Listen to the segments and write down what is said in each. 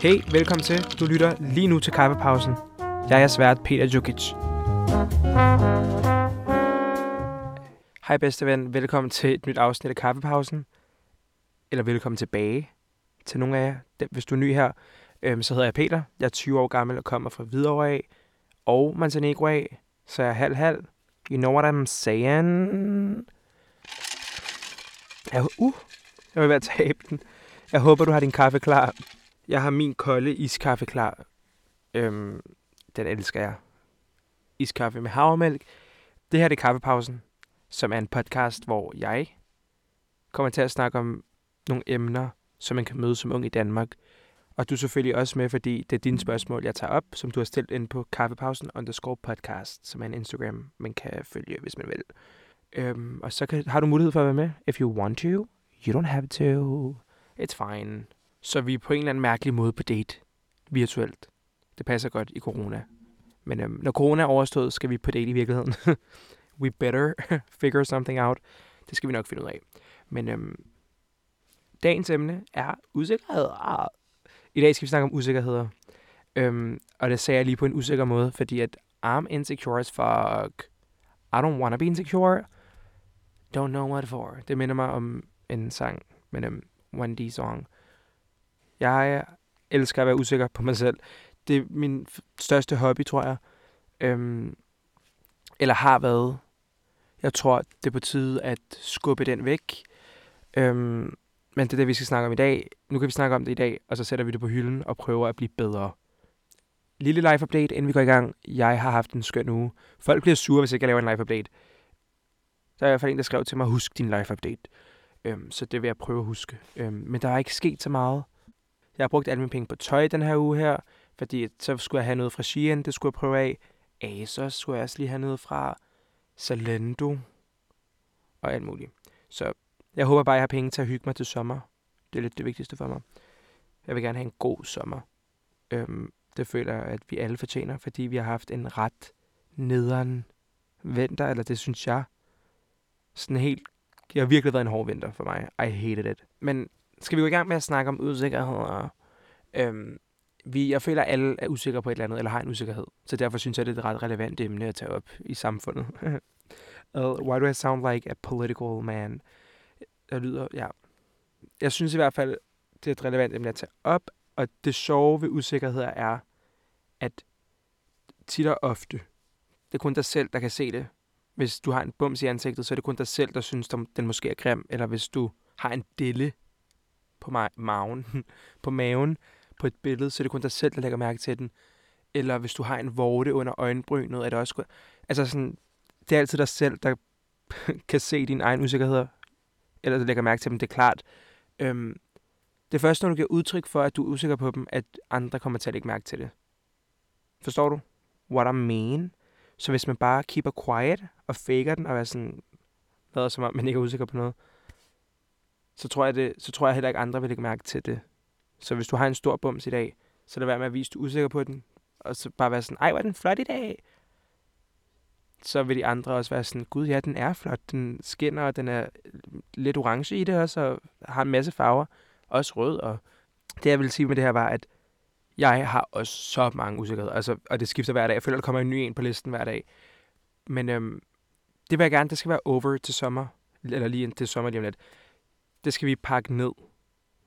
Hey, velkommen til. Du lytter lige nu til Kaffepausen. Jeg er svært Peter Jukic. Hej bedste ven, velkommen til et nyt afsnit af Kaffepausen. Eller velkommen tilbage til nogle af jer. Hvis du er ny her, øhm, så hedder jeg Peter. Jeg er 20 år gammel og kommer fra Hvidovre af og Montenegro af. Så jeg er halv-halv. You know what I'm saying? Jeg, uh, jeg vil være tabe den. Jeg håber, du har din kaffe klar. Jeg har min kolde iskaffe klar. Øhm, den elsker jeg. Iskaffe med havremælk. Det her det er Kaffepausen, som er en podcast, hvor jeg kommer til at snakke om nogle emner, som man kan møde som ung i Danmark. Og du er selvfølgelig også med, fordi det er dine spørgsmål, jeg tager op, som du har stillet ind på kaffepausen underscore podcast, som er en Instagram, man kan følge, hvis man vil. Øhm, og så kan, har du mulighed for at være med. If you want to, you don't have to. It's fine. Så vi er på en eller anden mærkelig måde på date. Virtuelt. Det passer godt i corona. Men øhm, når corona er overstået, skal vi på date i virkeligheden. We better figure something out. Det skal vi nok finde ud af. Men øhm, dagens emne er usikkerhed. Ah. I dag skal vi snakke om usikkerheder. Øhm, og det sagde jeg lige på en usikker måde, fordi at I'm insecure as fuck. I don't wanna be insecure. Don't know what for. Det minder mig om en sang, men dem, 1D song. Jeg elsker at være usikker på mig selv. Det er min f- største hobby, tror jeg. Øhm, eller har været. Jeg tror, det er på tide at skubbe den væk. Øhm, men det er det, vi skal snakke om i dag. Nu kan vi snakke om det i dag, og så sætter vi det på hylden og prøver at blive bedre. Lille live update, inden vi går i gang. Jeg har haft en skøn uge. Folk bliver sure, hvis ikke jeg laver en live update. Der er i hvert fald en, der skrev til mig, husk din live update. Øhm, så det vil jeg prøve at huske. Øhm, men der er ikke sket så meget. Jeg har brugt alle mine penge på tøj den her uge her, fordi så skulle jeg have noget fra Shein, det skulle jeg prøve af. Asos skulle jeg også lige have noget fra. Zalando. Og alt muligt. Så jeg håber bare, at jeg har penge til at hygge mig til sommer. Det er lidt det vigtigste for mig. Jeg vil gerne have en god sommer. Øhm, det føler jeg, at vi alle fortjener, fordi vi har haft en ret nederen vinter, eller det synes jeg. Sådan helt... Det har virkelig været en hård vinter for mig. I hated it. Men skal vi gå i gang med at snakke om usikkerhed? Og, Øhm, vi, jeg føler, at alle er usikre på et eller andet, eller har en usikkerhed. Så derfor synes jeg, det er et ret relevant emne at tage op i samfundet. uh, why do I sound like a political man? Jeg lyder, ja. Jeg synes i hvert fald, det er et relevant emne at tage op. Og det sjove ved usikkerheder er, at tit og ofte, det er kun dig selv, der kan se det. Hvis du har en bums i ansigtet, så er det kun dig selv, der synes, den måske er grim. Eller hvis du har en dille på ma- maven, på maven på et billede, så er det kun dig selv, der lægger mærke til den. Eller hvis du har en vorte under øjenbrynet, er det også... Altså sådan, det er altid dig selv, der kan se dine egne usikkerheder. Eller der lægger mærke til dem, det er klart. Øhm, det er først, når du giver udtryk for, at du er usikker på dem, at andre kommer til at lægge mærke til det. Forstår du? What I mean? Så hvis man bare keeper quiet og faker den og er sådan, lader som om man ikke er usikker på noget, så tror jeg, det, så tror jeg heller ikke, andre vil lægge mærke til det. Så hvis du har en stor bums i dag, så lad være med at vise, at du er usikker på den, og så bare være sådan, ej, hvor er den flot i dag. Så vil de andre også være sådan, gud ja, den er flot, den skinner, og den er lidt orange i det også, og har en masse farver, også rød, og det jeg vil sige med det her var, at jeg har også så mange usikkerheder, altså, og det skifter hver dag. Jeg føler, der kommer en ny en på listen hver dag. Men øhm, det vil jeg gerne, det skal være over til sommer, eller lige indtil sommer lige om lidt. Det skal vi pakke ned.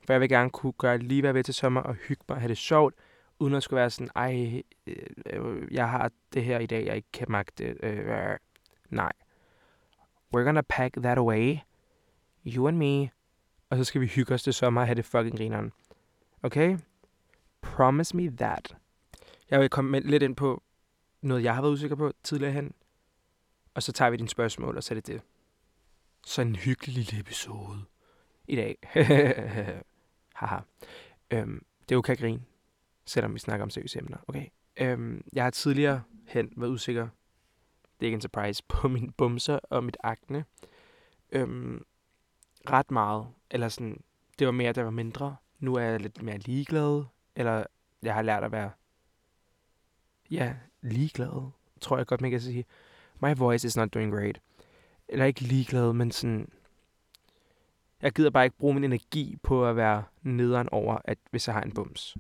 For jeg vil gerne kunne gøre lige hvad jeg vil til sommer og hygge mig og have det sjovt, uden at skulle være sådan, ej, øh, øh jeg har det her i dag, jeg ikke kan magte. Øh, øh. Nej. We're gonna pack that away. You and me. Og så skal vi hygge os til sommer og have det fucking grineren. Okay? Promise me that. Jeg vil komme lidt ind på noget, jeg har været usikker på tidligere hen. Og så tager vi dine spørgsmål, og så er det det. Så en hyggelig lille episode i dag. Haha. Øhm, det er okay kan grine, selvom vi snakker om seriøse emner. Okay. Øhm, jeg har tidligere hen været usikker. Det er ikke en surprise på min bumser og mit akne. Øhm, ret meget. Eller sådan, det var mere, der var mindre. Nu er jeg lidt mere ligeglad. Eller jeg har lært at være, ja, ligeglad, tror jeg godt, man kan sige. My voice is not doing great. Eller ikke ligeglad, men sådan, Jeg gider bare ikke bruge min energi på at være nederen over, at hvis jeg har en bums.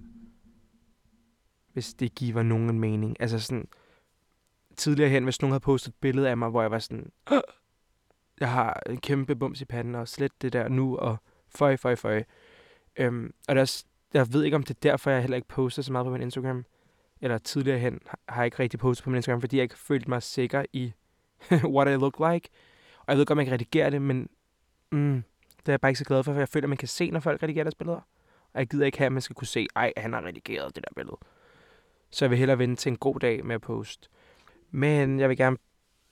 Hvis det giver nogen mening. Altså sådan, tidligere hen, hvis nogen havde postet et billede af mig, hvor jeg var sådan, Åh! jeg har en kæmpe bums i panden, og slet det der nu, og føj, føj, føj. Øhm, og der er, jeg ved ikke, om det er derfor, jeg heller ikke poster så meget på min Instagram. Eller tidligere hen har jeg ikke rigtig postet på min Instagram, fordi jeg ikke følte mig sikker i what I look like. Og jeg ved godt, at man kan redigere det, men mm, det er jeg bare ikke så glad for, for jeg føler, at man kan se, når folk redigerer deres billeder. Og jeg gider ikke have, at man skal kunne se, ej, han har redigeret det der billede. Så jeg vil hellere vente til en god dag med at poste. Men jeg vil gerne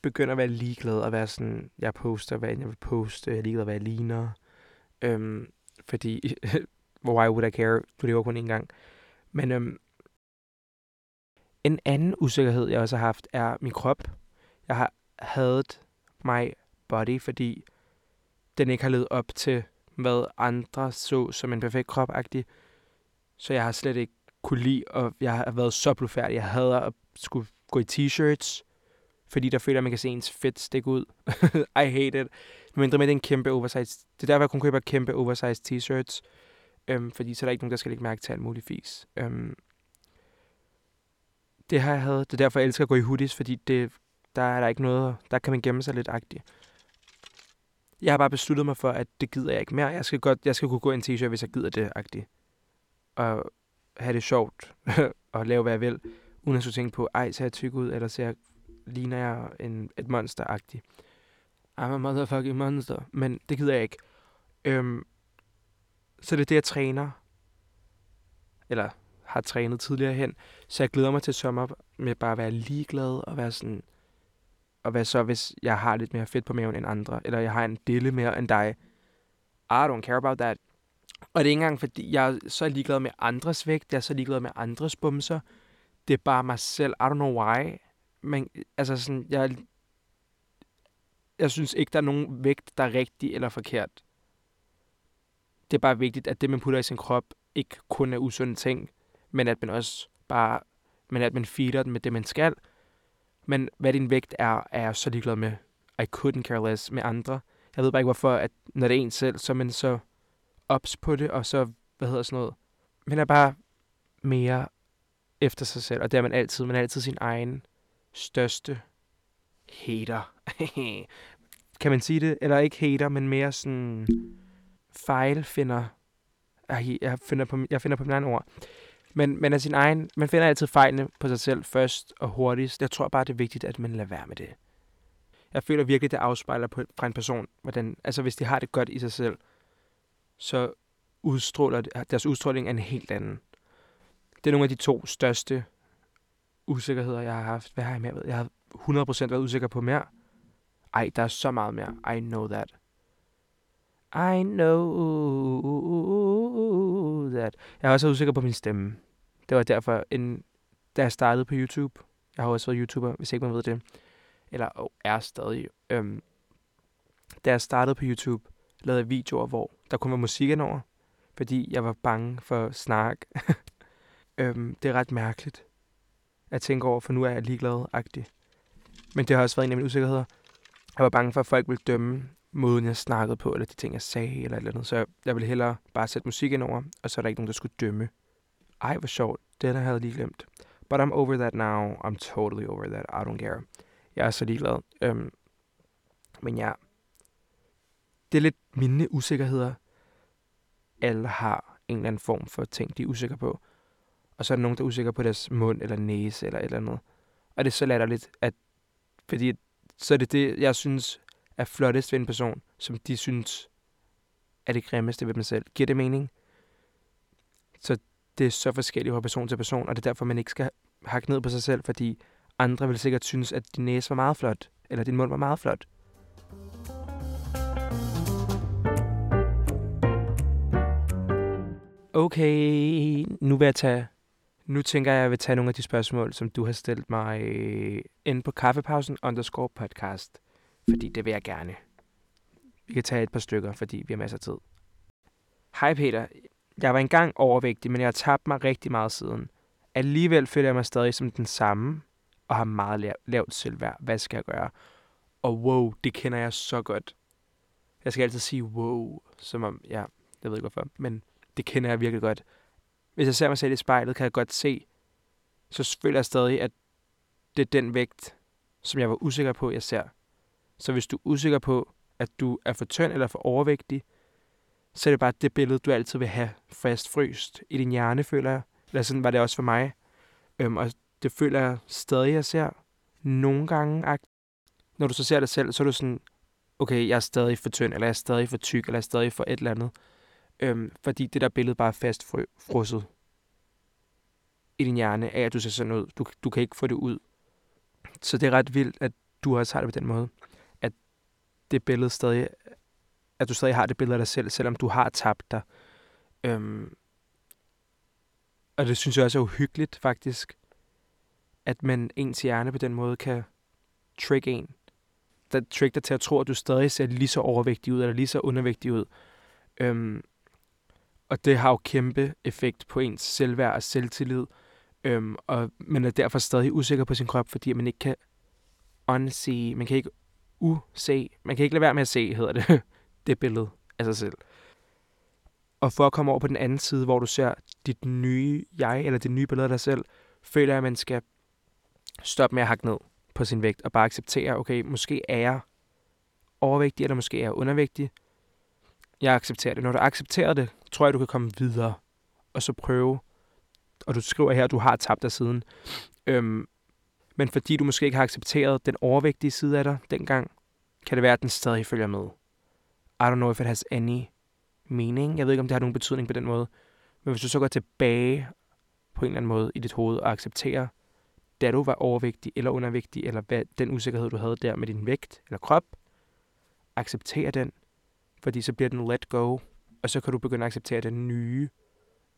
begynde at være ligeglad og være sådan, jeg poster, hvad jeg vil poste, jeg er ligeglad, hvad jeg ligner. Øhm, fordi, why would I care? Du lever kun én gang. Men øhm, en anden usikkerhed, jeg også har haft, er min krop. Jeg har hadet my body, fordi den ikke har levet op til, hvad andre så som en perfekt krop -agtig. Så jeg har slet ikke kunne lide, og jeg har været så blufærdig. Jeg hader at skulle gå i t-shirts, fordi der føler, at man kan se ens fedt stikke ud. I hate it. Mindre med, det er en kæmpe oversized. Det er derfor, jeg kun køber kæmpe oversized t-shirts. Øhm, fordi så er der ikke nogen, der skal lægge mærke til alt muligt fis. Øhm, det har jeg havde. Det er derfor, jeg elsker at gå i hoodies, fordi det, der er der ikke noget, der kan man gemme sig lidt agtigt. Jeg har bare besluttet mig for, at det gider jeg ikke mere. Jeg skal, godt, jeg skal kunne gå i en t-shirt, hvis jeg gider det agtigt. Og have det sjovt og lave, hvad jeg vil, uden at skulle tænke på, ej, ser jeg tyk ud, eller ser jeg, ligner jeg en, et monster-agtigt. I'm a motherfucking monster. Men det gider jeg ikke. Øhm, så det er det, jeg træner. Eller har trænet tidligere hen. Så jeg glæder mig til sommer med bare at være ligeglad og være sådan... Og hvad så, hvis jeg har lidt mere fedt på maven end andre? Eller jeg har en dille mere end dig? I don't care about that. Og det er ikke engang, fordi jeg er så ligeglad med andres vægt. Jeg er så ligeglad med andres bumser. Det er bare mig selv. I don't know why. Men altså sådan, jeg, jeg synes ikke, der er nogen vægt, der er rigtig eller forkert. Det er bare vigtigt, at det, man putter i sin krop, ikke kun er usunde ting, men at man også bare, men at man feeder den med det, man skal. Men hvad din vægt er, er jeg så ligeglad med. I couldn't care less med andre. Jeg ved bare ikke, hvorfor, at når det er en selv, så er man så ops på det, og så, hvad hedder sådan noget, man er bare mere efter sig selv, og det er man altid. Man er altid sin egen største hater. kan man sige det? Eller ikke hater, men mere sådan fejlfinder. Ah, jeg finder på, jeg finder på min egen ord. Men man er sin egen, man finder altid fejlene på sig selv først og hurtigst. Jeg tror bare, det er vigtigt, at man lader være med det. Jeg føler virkelig, det afspejler på, fra en person, hvordan, altså hvis de har det godt i sig selv, så udstråler deres udstråling er en helt anden. Det er nogle af de to største usikkerheder, jeg har haft. Hvad har jeg mere Jeg har 100% været usikker på mere. Ej, der er så meget mere. I know that. I know that. Jeg er også usikker på min stemme. Det var derfor, en, da jeg startede på YouTube, jeg har også været YouTuber, hvis ikke man ved det, eller oh, er stadig, øhm, da jeg startede på YouTube, lavede jeg videoer, hvor der kun var musik indover. fordi jeg var bange for snak. øhm, det er ret mærkeligt at tænke over, for nu er jeg ligeglad-agtig. Men det har også været en af mine usikkerheder. Jeg var bange for, at folk ville dømme måden, jeg snakkede på, eller de ting, jeg sagde, eller et eller andet. Så jeg ville hellere bare sætte musik ind over, og så er der ikke nogen, der skulle dømme. Ej, hvor sjovt. Den havde jeg lige glemt. But I'm over that now. I'm totally over that. I don't care. Jeg er så ligeglad. Øhm, men ja, det er lidt mine usikkerheder. Alle har en eller anden form for ting, de er usikre på. Og så er der nogen, der er usikre på deres mund eller næse eller et eller andet. Og det er så latterligt, at fordi så er det det, jeg synes er flottest ved en person, som de synes er det grimmeste ved dem selv. Giver det mening? Så det er så forskelligt fra person til person, og det er derfor, man ikke skal hakke ned på sig selv, fordi andre vil sikkert synes, at din næse var meget flot, eller din mund var meget flot. Okay, nu vil jeg tage nu tænker jeg, at jeg vil tage nogle af de spørgsmål, som du har stillet mig øh, ind på kaffepausen underscore podcast. Fordi det vil jeg gerne. Vi kan tage et par stykker, fordi vi har masser af tid. Hej Peter. Jeg var engang overvægtig, men jeg har tabt mig rigtig meget siden. Alligevel føler jeg mig stadig som den samme, og har meget lavt selvværd. Hvad skal jeg gøre? Og wow, det kender jeg så godt. Jeg skal altid sige wow, som om, ja, jeg ved ikke hvorfor, men det kender jeg virkelig godt. Hvis jeg ser mig selv i spejlet, kan jeg godt se, så føler jeg stadig, at det er den vægt, som jeg var usikker på, jeg ser. Så hvis du er usikker på, at du er for tynd eller for overvægtig, så er det bare det billede, du altid vil have fast fryst i din hjerne, føler jeg. Eller sådan var det også for mig. Øhm, og det føler jeg stadig, jeg ser nogle gange. Når du så ser dig selv, så er du sådan, okay, jeg er stadig for tynd, eller jeg er stadig for tyk, eller jeg er stadig for et eller andet. Øhm, fordi det der billede bare er fast frosset i din hjerne af, at du ser sådan ud. Du, du kan ikke få det ud. Så det er ret vildt, at du også har det på den måde. Det billede stadig, at du stadig har det billede af dig selv, selvom du har tabt dig. Øhm, og det synes jeg også er uhyggeligt, faktisk. At man ens hjerne på den måde kan trick en. Der trick dig til at tro, at du stadig ser lige så overvægtig ud, eller lige så undervægtig ud. Øhm, og det har jo kæmpe effekt på ens selvværd og selvtillid. Øhm, og man er derfor stadig usikker på sin krop, fordi man ikke kan unsee, man kan ikke use, man kan ikke lade være med at se, hedder det, det billede af sig selv. Og for at komme over på den anden side, hvor du ser dit nye jeg, eller det nye billede af dig selv, føler jeg, at man skal stoppe med at hakke ned på sin vægt, og bare acceptere, okay, måske er jeg overvægtig, eller måske er jeg undervægtig. Jeg accepterer det. Når du accepterer det, tror jeg, du kan komme videre, og så prøve, og du skriver her, at du har tabt dig siden. Øhm, men fordi du måske ikke har accepteret den overvægtige side af dig dengang, kan det være, at den stadig følger med. I don't know if it has any mening. Jeg ved ikke, om det har nogen betydning på den måde. Men hvis du så går tilbage på en eller anden måde i dit hoved og accepterer, da du var overvægtig eller undervægtig, eller hvad, den usikkerhed, du havde der med din vægt eller krop, accepter den, fordi så bliver den let go, og så kan du begynde at acceptere den nye.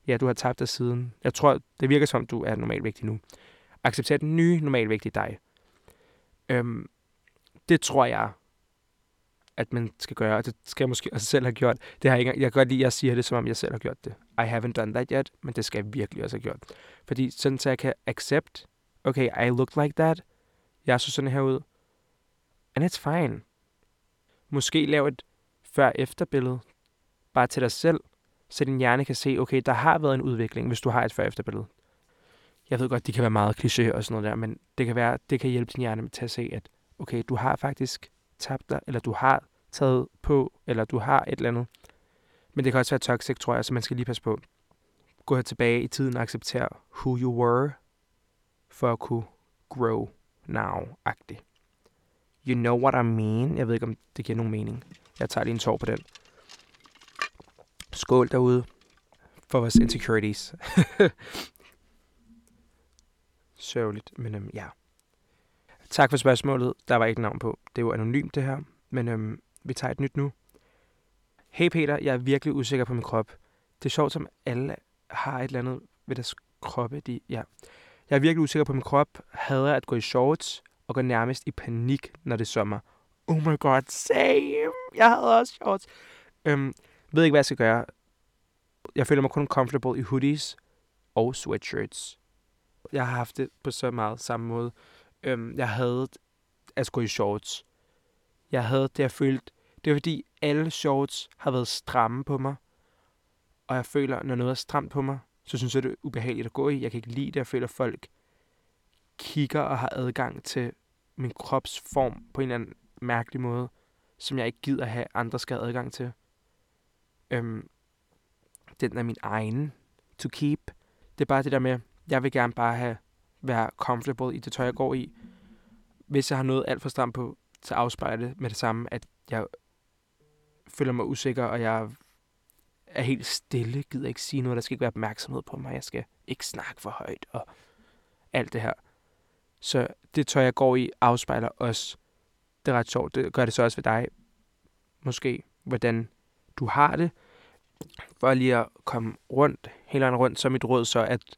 Ja, du har tabt dig siden. Jeg tror, det virker som, du er normalvægtig nu acceptere den nye normalvægtige dig. Øhm, det tror jeg at man skal gøre, og det skal jeg måske også selv have gjort. Det har jeg, ikke, jeg kan godt lide, at jeg siger det, som om jeg selv har gjort det. I haven't done that yet, men det skal jeg virkelig også have gjort. Fordi sådan, så jeg kan accept, okay, I look like that, jeg så sådan her ud, and it's fine. Måske lave et før-efter billede, bare til dig selv, så din hjerne kan se, okay, der har været en udvikling, hvis du har et før-efter billede. Jeg ved godt, de kan være meget kliché og sådan noget der, men det kan være, det kan hjælpe din hjerne til at se, at okay, du har faktisk tabt dig, eller du har taget på, eller du har et eller andet. Men det kan også være toxic, tror jeg, så man skal lige passe på. Gå her tilbage i tiden og acceptere who you were, for at kunne grow now-agtigt. You know what I mean? Jeg ved ikke, om det giver nogen mening. Jeg tager lige en tår på den. Skål derude for vores insecurities. Sørgeligt, men øhm, ja. Tak for spørgsmålet. Der var ikke navn på. Det er jo anonymt, det her. Men øhm, vi tager et nyt nu. Hey Peter, jeg er virkelig usikker på min krop. Det er sjovt, som alle har et eller andet ved deres kroppe. De, ja. Jeg er virkelig usikker på min krop. Hader at gå i shorts og går nærmest i panik, når det er sommer. Oh my god, same! Jeg havde også shorts. Øhm, ved ikke, hvad jeg skal gøre. Jeg føler mig kun comfortable i hoodies og sweatshirts. Jeg har haft det på så meget samme måde. Øhm, jeg havde at gå i shorts. Jeg havde det, jeg følte. Det var fordi, alle shorts har været stramme på mig. Og jeg føler, når noget er stramt på mig, så synes jeg, det er ubehageligt at gå i. Jeg kan ikke lide det. Jeg føler, at folk kigger og har adgang til min kropsform på en eller anden mærkelig måde, som jeg ikke gider have, andre skal have adgang til. Øhm, den er min egen to keep. Det er bare det der med, jeg vil gerne bare have være comfortable i det tøj, jeg går i. Hvis jeg har noget alt for stramt på, så afspejler det med det samme, at jeg føler mig usikker, og jeg er helt stille, gider ikke sige noget, der skal ikke være opmærksomhed på mig, jeg skal ikke snakke for højt, og alt det her. Så det tøj, jeg går i, afspejler også, det er ret sjovt, det gør det så også ved dig, måske, hvordan du har det, for lige at komme rundt, hele vejen rundt, så er mit råd så, at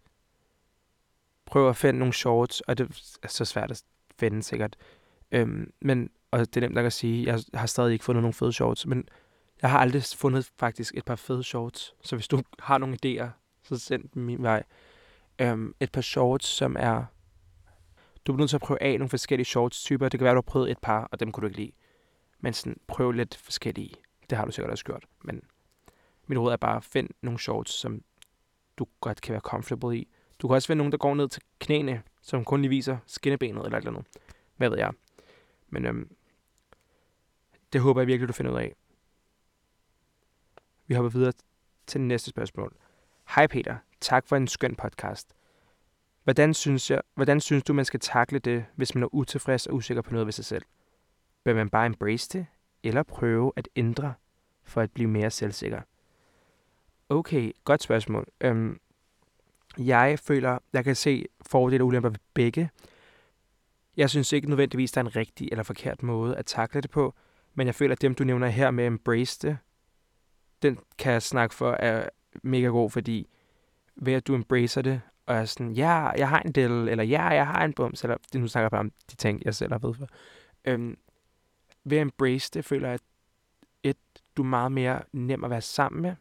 prøver at finde nogle shorts, og det er så svært at finde sikkert. Øhm, men, og det er nemt nok at sige, jeg har stadig ikke fundet nogle fede shorts, men jeg har aldrig fundet faktisk et par fede shorts. Så hvis du har nogle idéer, så send dem min vej. Øhm, et par shorts, som er... Du er nødt til at prøve af nogle forskellige shorts-typer. Det kan være, du har prøvet et par, og dem kunne du ikke lide. Men sådan, prøv lidt forskellige Det har du sikkert også gjort. Men mit råd er bare, find nogle shorts, som du godt kan være comfortable i. Du kan også finde nogen, der går ned til knæene, som kun lige viser skinnebenet eller et eller andet. Hvad ved jeg. Men øhm, det håber jeg virkelig, du finder ud af. Vi hopper videre til næste spørgsmål. Hej Peter, tak for en skøn podcast. Hvordan synes, jeg, hvordan synes du, man skal takle det, hvis man er utilfreds og usikker på noget ved sig selv? Bør man bare embrace det, eller prøve at ændre for at blive mere selvsikker? Okay, godt spørgsmål. Øhm, jeg føler, jeg kan se fordele og ulemper ved begge. Jeg synes ikke nødvendigvis, der er en rigtig eller forkert måde at takle det på, men jeg føler, at dem, du nævner her med embrace det, den kan jeg snakke for er mega god, fordi ved at du embracer det, og er sådan, ja, jeg har en del, eller ja, jeg har en bums, eller det nu snakker jeg bare om de ting, jeg selv har ved for. Øhm, ved at embrace det, føler jeg, at et, du er meget mere nem at være sammen med,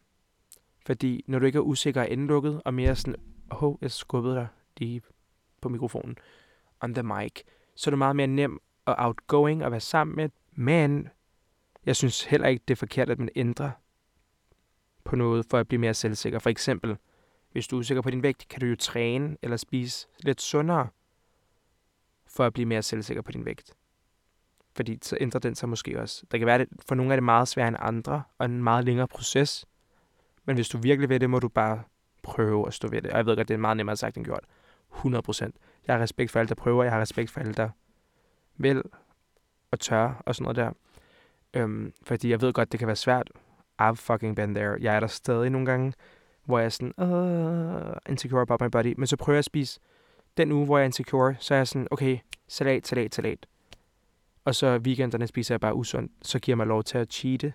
fordi når du ikke er usikker og indlukket, og mere sådan, åh, oh, jeg skubbede dig lige på mikrofonen, on the mic, så er du meget mere nem og outgoing at være sammen med, men jeg synes heller ikke, det er forkert, at man ændrer på noget for at blive mere selvsikker. For eksempel, hvis du er usikker på din vægt, kan du jo træne eller spise lidt sundere for at blive mere selvsikker på din vægt. Fordi så ændrer den sig måske også. Der kan være, det, for nogle er det meget sværere end andre, og en meget længere proces. Men hvis du virkelig vil det, må du bare prøve at stå ved det. Og jeg ved godt, det er meget nemmere sagt end gjort. 100%. Jeg har respekt for alle, der prøver. Jeg har respekt for alle, der vil og tør og sådan noget der. Øhm, fordi jeg ved godt, det kan være svært. I've fucking been there. Jeg er der stadig nogle gange, hvor jeg er sådan, uh, insecure about my body. Men så prøver jeg at spise den uge, hvor jeg er insecure, så er jeg sådan, okay, salat, salat, salat. Og så weekenderne spiser jeg bare usundt. Så giver jeg mig lov til at cheate.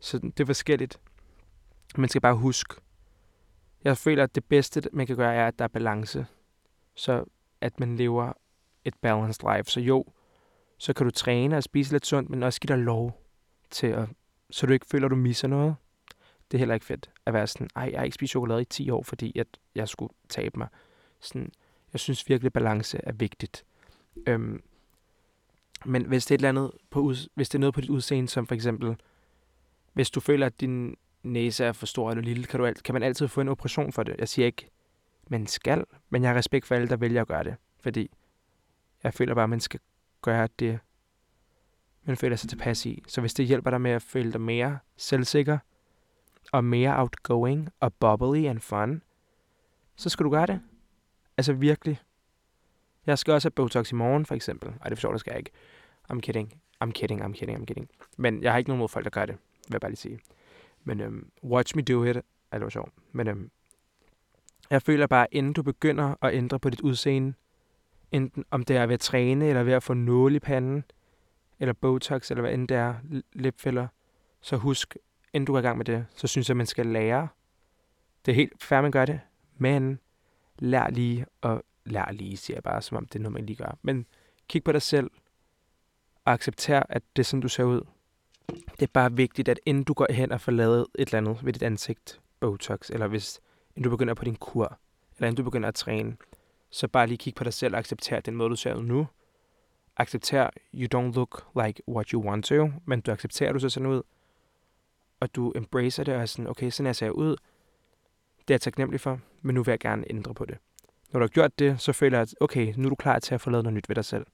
Så det er forskelligt. Man skal bare huske, jeg føler, at det bedste, man kan gøre, er, at der er balance. Så at man lever et balanced life. Så jo, så kan du træne og spise lidt sundt, men også give dig lov til at, så du ikke føler, at du misser noget. Det er heller ikke fedt at være sådan, ej, jeg har ikke spist chokolade i 10 år, fordi at jeg skulle tabe mig. Sådan, jeg synes virkelig, balance er vigtigt. Øhm, men hvis det er et eller andet på, hvis det er noget på dit udseende, som for eksempel, hvis du føler, at din næse er for stor eller lille, kan, du, alt, kan man altid få en operation for det. Jeg siger ikke, man skal, men jeg har respekt for alle, der vælger at gøre det. Fordi jeg føler bare, at man skal gøre det, man føler sig tilpas i. Så hvis det hjælper dig med at føle dig mere selvsikker, og mere outgoing, og bubbly and fun, så skal du gøre det. Altså virkelig. Jeg skal også have Botox i morgen, for eksempel. Ej, det forstår det skal jeg ikke. I'm kidding. I'm kidding, I'm kidding, I'm kidding. Men jeg har ikke nogen mod folk, der gør det, vil jeg bare lige sige. Men øhm, watch me do it. er det var sjovt. Men øhm, jeg føler bare, inden du begynder at ændre på dit udseende, enten om det er ved at træne, eller ved at få nål i panden, eller Botox, eller hvad end det er, lipfiller, så husk, inden du går i gang med det, så synes jeg, at man skal lære. Det er helt fair, man gør det, men lær lige, og lær lige, siger jeg bare, som om det er noget, man lige gør. Men kig på dig selv, og accepter, at det er sådan, du ser ud. Det er bare vigtigt, at inden du går hen og får lavet et eller andet ved dit ansigt, Botox, eller hvis inden du begynder på din kur, eller inden du begynder at træne, så bare lige kig på dig selv og accepter den måde, du ser ud nu. Accepter, you don't look like what you want to, men du accepterer, du ser sådan ud, og du embracer det og er sådan, okay, sådan jeg ser ud. Det er jeg taknemmelig for, men nu vil jeg gerne ændre på det. Når du har gjort det, så føler jeg, at okay, nu er du klar til at få lavet noget nyt ved dig selv.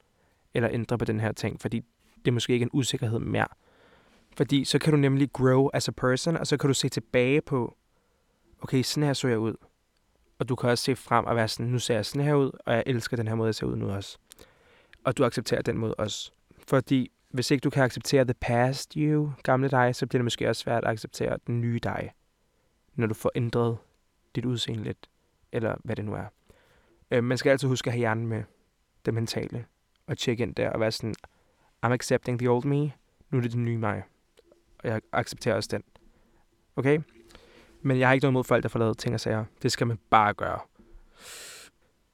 Eller ændre på den her ting, fordi det er måske ikke en usikkerhed mere. Fordi så kan du nemlig grow as a person, og så kan du se tilbage på, okay, sådan her så jeg ud. Og du kan også se frem og være sådan, nu ser jeg sådan her ud, og jeg elsker den her måde, jeg ser ud nu også. Og du accepterer den måde også. Fordi hvis ikke du kan acceptere the past you, gamle dig, så bliver det måske også svært at acceptere den nye dig. Når du får ændret dit udseende lidt, eller hvad det nu er. Øh, man skal altid huske at have hjernen med det mentale, og tjekke ind der og være sådan, I'm accepting the old me, nu er det den nye mig. Og jeg accepterer også den. Okay? Men jeg har ikke noget mod folk, der får lavet ting og sager. Det skal man bare gøre.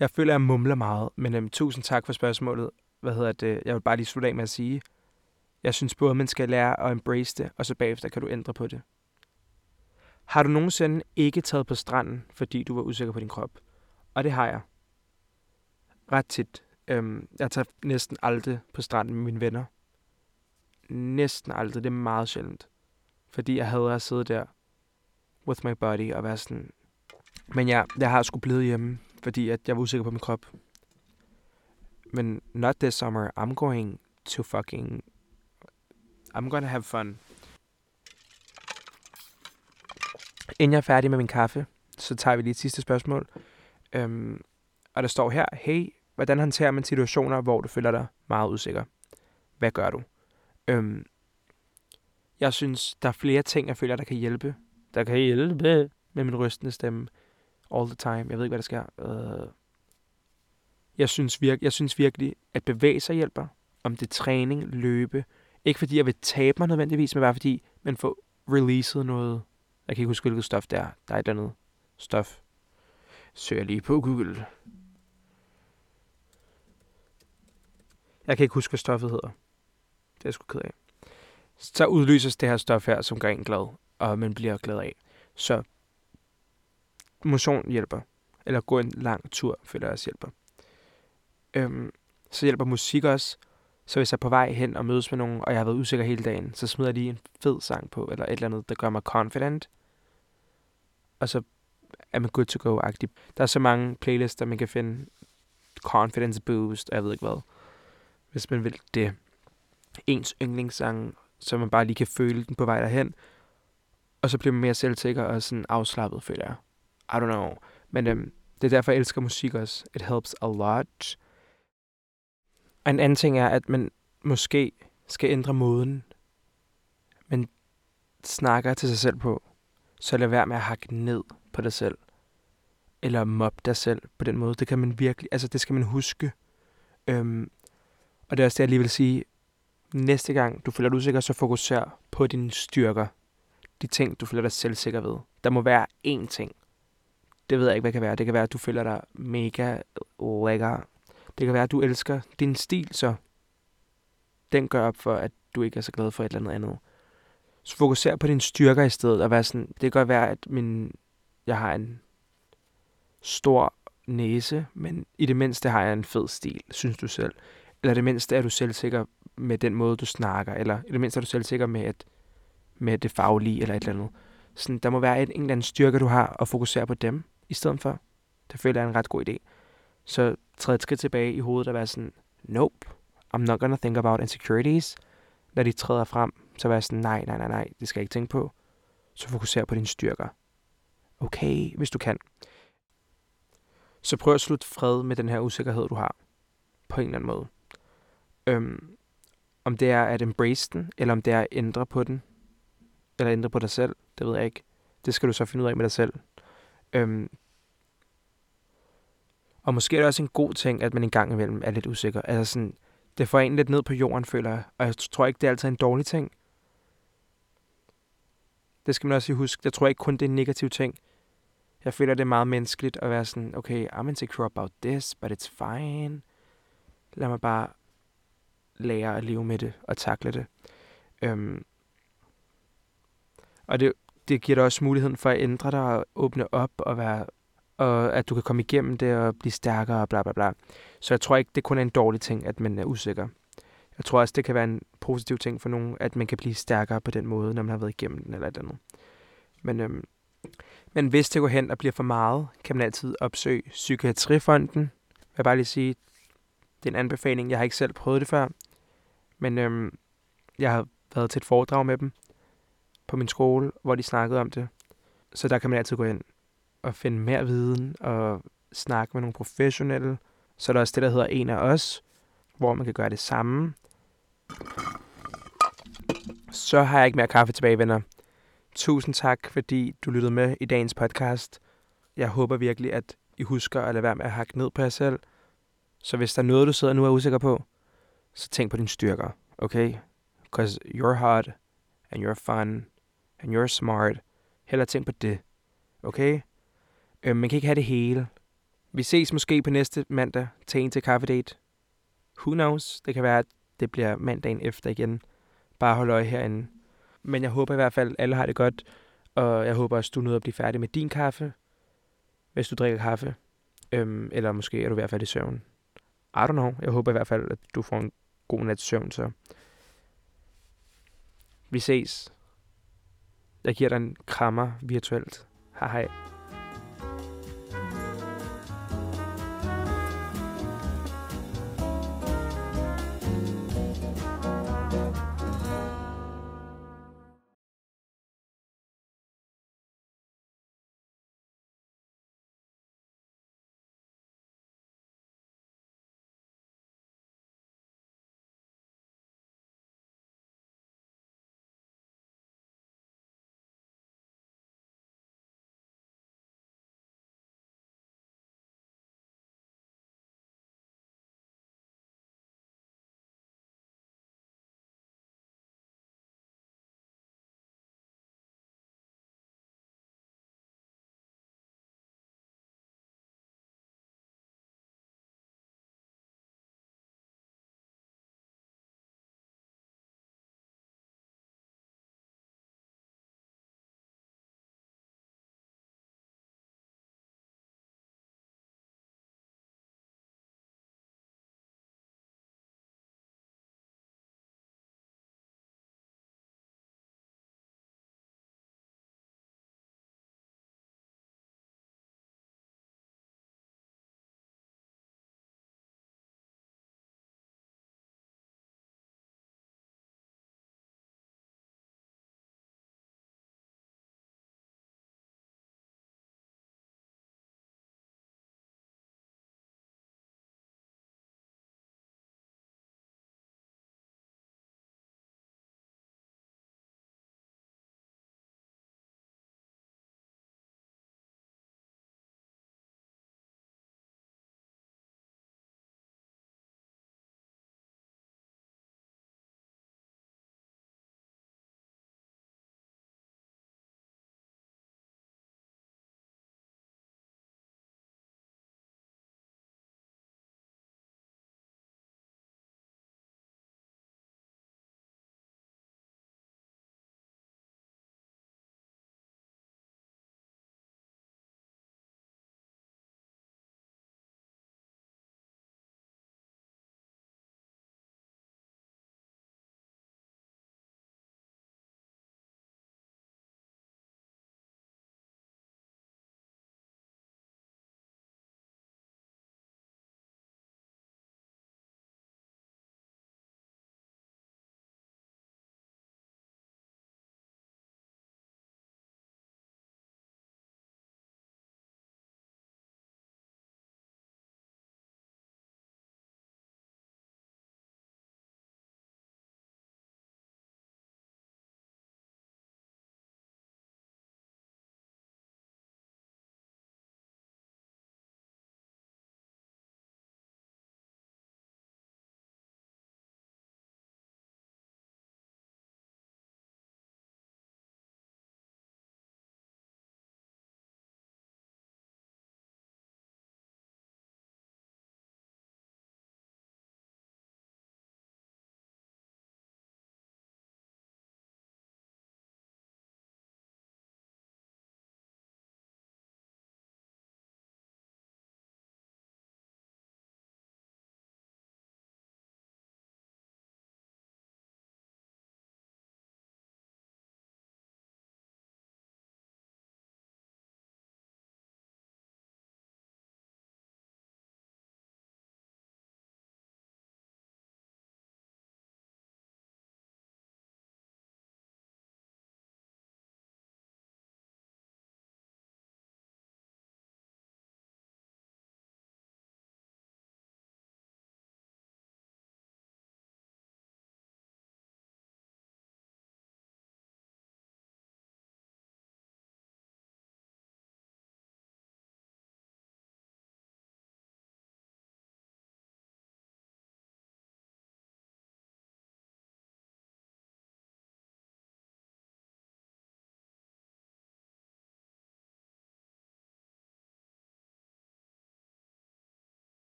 Jeg føler, at jeg mumler meget, men øhm, tusind tak for spørgsmålet. Hvad hedder det? Jeg vil bare lige slutte af med at sige, jeg synes både, man skal lære at embrace det, og så bagefter kan du ændre på det. Har du nogensinde ikke taget på stranden, fordi du var usikker på din krop? Og det har jeg. Ret tit. Øhm, jeg tager næsten aldrig på stranden med mine venner. Næsten aldrig. Det er meget sjældent. Fordi jeg havde at sidde der with my body og være sådan... Men ja, jeg har sgu blevet hjemme, fordi at jeg var usikker på min krop. Men not this summer. I'm going to fucking... I'm gonna have fun. Inden jeg er færdig med min kaffe, så tager vi lige et sidste spørgsmål. Øhm, og der står her, hey, hvordan håndterer man situationer, hvor du føler dig meget usikker? Hvad gør du? Øhm, jeg synes, der er flere ting, jeg føler, der kan hjælpe. Der kan hjælpe med min rystende stemme all the time. Jeg ved ikke, hvad der sker. Uh, jeg, synes virke, jeg synes virkelig, at bevæge sig hjælper. Om det er træning, løbe. Ikke fordi jeg vil tabe mig nødvendigvis, men bare fordi man får releaset noget. Jeg kan ikke huske, hvilket stof det er. Der er et andet stof. Søger lige på Google. Jeg kan ikke huske, hvad stoffet hedder. Det er jeg sgu ked af. Så udløses det her stof her, som gør en glad, og man bliver glad af. Så motion hjælper. Eller gå en lang tur, føler jeg også hjælper. Øhm, så hjælper musik også. Så hvis jeg er på vej hen og mødes med nogen, og jeg har været usikker hele dagen, så smider jeg lige en fed sang på, eller et eller andet, der gør mig confident. Og så er man good to go-agtig. Der er så mange playlister, man kan finde. Confidence boost, og jeg ved ikke hvad. Hvis man vil det. Ens yndlingssang, så man bare lige kan føle den på vej derhen. Og så bliver man mere selvsikker og sådan afslappet, føler jeg. I don't know. Men øhm, det er derfor, jeg elsker musik også. It helps a lot. Og en anden ting er, at man måske skal ændre måden, man snakker til sig selv på. Så lad være med at hakke ned på dig selv. Eller mobbe dig selv på den måde. Det kan man virkelig, altså det skal man huske. Øhm, og det er også det, jeg lige vil sige. Næste gang du føler dig usikker, så fokuser på dine styrker. De ting, du føler dig selvsikker ved. Der må være én ting. Det ved jeg ikke, hvad det kan være. Det kan være, at du føler dig mega lækker. Det kan være, at du elsker din stil, så den gør op for, at du ikke er så glad for et eller andet andet. Så fokuser på dine styrker i stedet, og være sådan, det kan godt være, at min, jeg har en stor næse, men i det mindste har jeg en fed stil, synes du selv. Eller i det mindste er du selvsikker med den måde, du snakker, eller i det mindste er du selvsikker med, at, med det faglige, eller et eller andet. Sådan, der må være en, en eller anden styrke, du har, og fokusere på dem i stedet for. Det føler jeg er en ret god idé. Så træd et skridt tilbage i hovedet og være sådan, nope, I'm not gonna think about insecurities. Når de træder frem, så være sådan, nej, nej, nej, nej, det skal jeg ikke tænke på. Så fokuser på dine styrker. Okay, hvis du kan. Så prøv at slutte fred med den her usikkerhed, du har. På en eller anden måde. Øhm, om det er at embrace den, eller om det er at ændre på den, eller ændre på dig selv, det ved jeg ikke. Det skal du så finde ud af med dig selv. Øhm, og måske er det også en god ting, at man en gang imellem er lidt usikker. Altså sådan, det får en lidt ned på jorden, føler jeg. Og jeg tror ikke, det er altid en dårlig ting. Det skal man også huske. Jeg tror ikke kun, det er en negativ ting. Jeg føler, det er meget menneskeligt at være sådan, okay, I'm insecure about this, but it's fine. Lad mig bare lære at leve med det og takle det. Øhm, og det, det giver dig også muligheden for at ændre dig og åbne op og være og at du kan komme igennem det og blive stærkere og bla bla bla. Så jeg tror ikke, det kun er en dårlig ting, at man er usikker. Jeg tror også, det kan være en positiv ting for nogen, at man kan blive stærkere på den måde, når man har været igennem den eller et andet. Men, øhm, men hvis det går hen og bliver for meget, kan man altid opsøge Psykiatrifonden. Jeg vil bare lige sige, det er en anbefaling. Jeg har ikke selv prøvet det før, men øhm, jeg har været til et foredrag med dem på min skole, hvor de snakkede om det. Så der kan man altid gå ind og finde mere viden og snakke med nogle professionelle. Så er der også det, der hedder En af os, hvor man kan gøre det samme. Så har jeg ikke mere kaffe tilbage, venner. Tusind tak, fordi du lyttede med i dagens podcast. Jeg håber virkelig, at I husker at lade være med at hakke ned på jer selv. Så hvis der er noget, du sidder nu og er usikker på, så tænk på dine styrker, okay? Because you're hot, and you're fun, and you're smart. Heller tænk på det, okay? Øh, man kan ikke have det hele. Vi ses måske på næste mandag til en til kaffedate. Who knows? Det kan være, at det bliver mandagen efter igen. Bare hold øje herinde. Men jeg håber i hvert fald, at alle har det godt. Og jeg håber også, du nåede at blive færdig med din kaffe. Hvis du drikker kaffe. Øhm, eller måske er du i hvert fald i søvn. I don't know. Jeg håber i hvert fald, at du får en god nat søvn. Så vi ses. Jeg giver dig en krammer virtuelt. Hej hej.